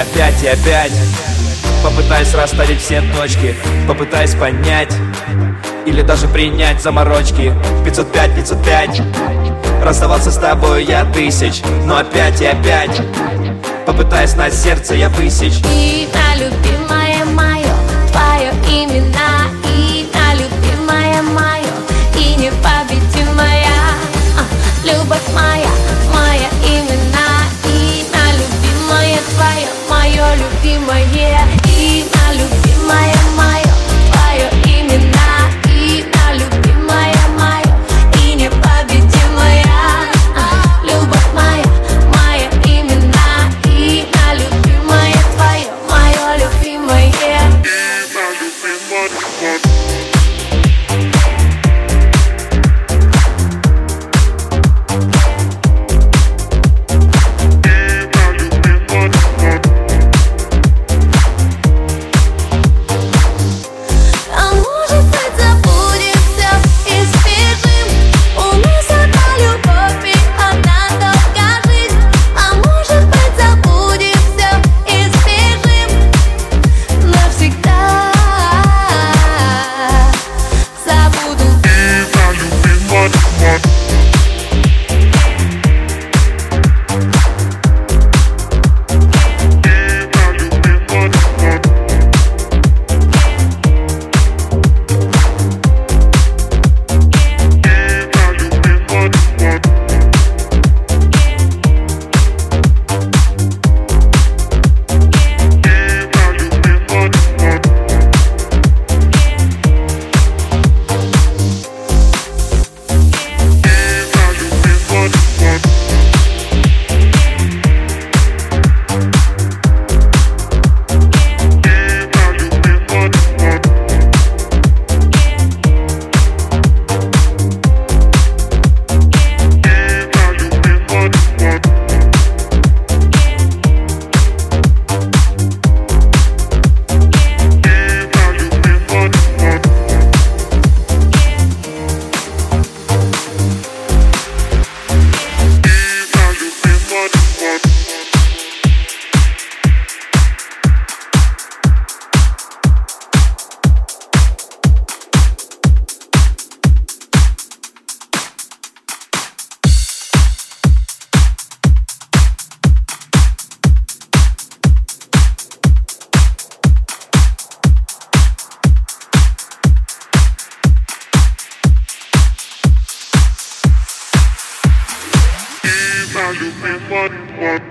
опять Попытаюсь расставить все точки Попытаюсь понять Или даже принять заморочки. 505, 505 Расставаться с тобой я тысяч Но опять и опять. Попытаюсь на сердце я высечь. Имя любимое мое Yeah. you be my money. one.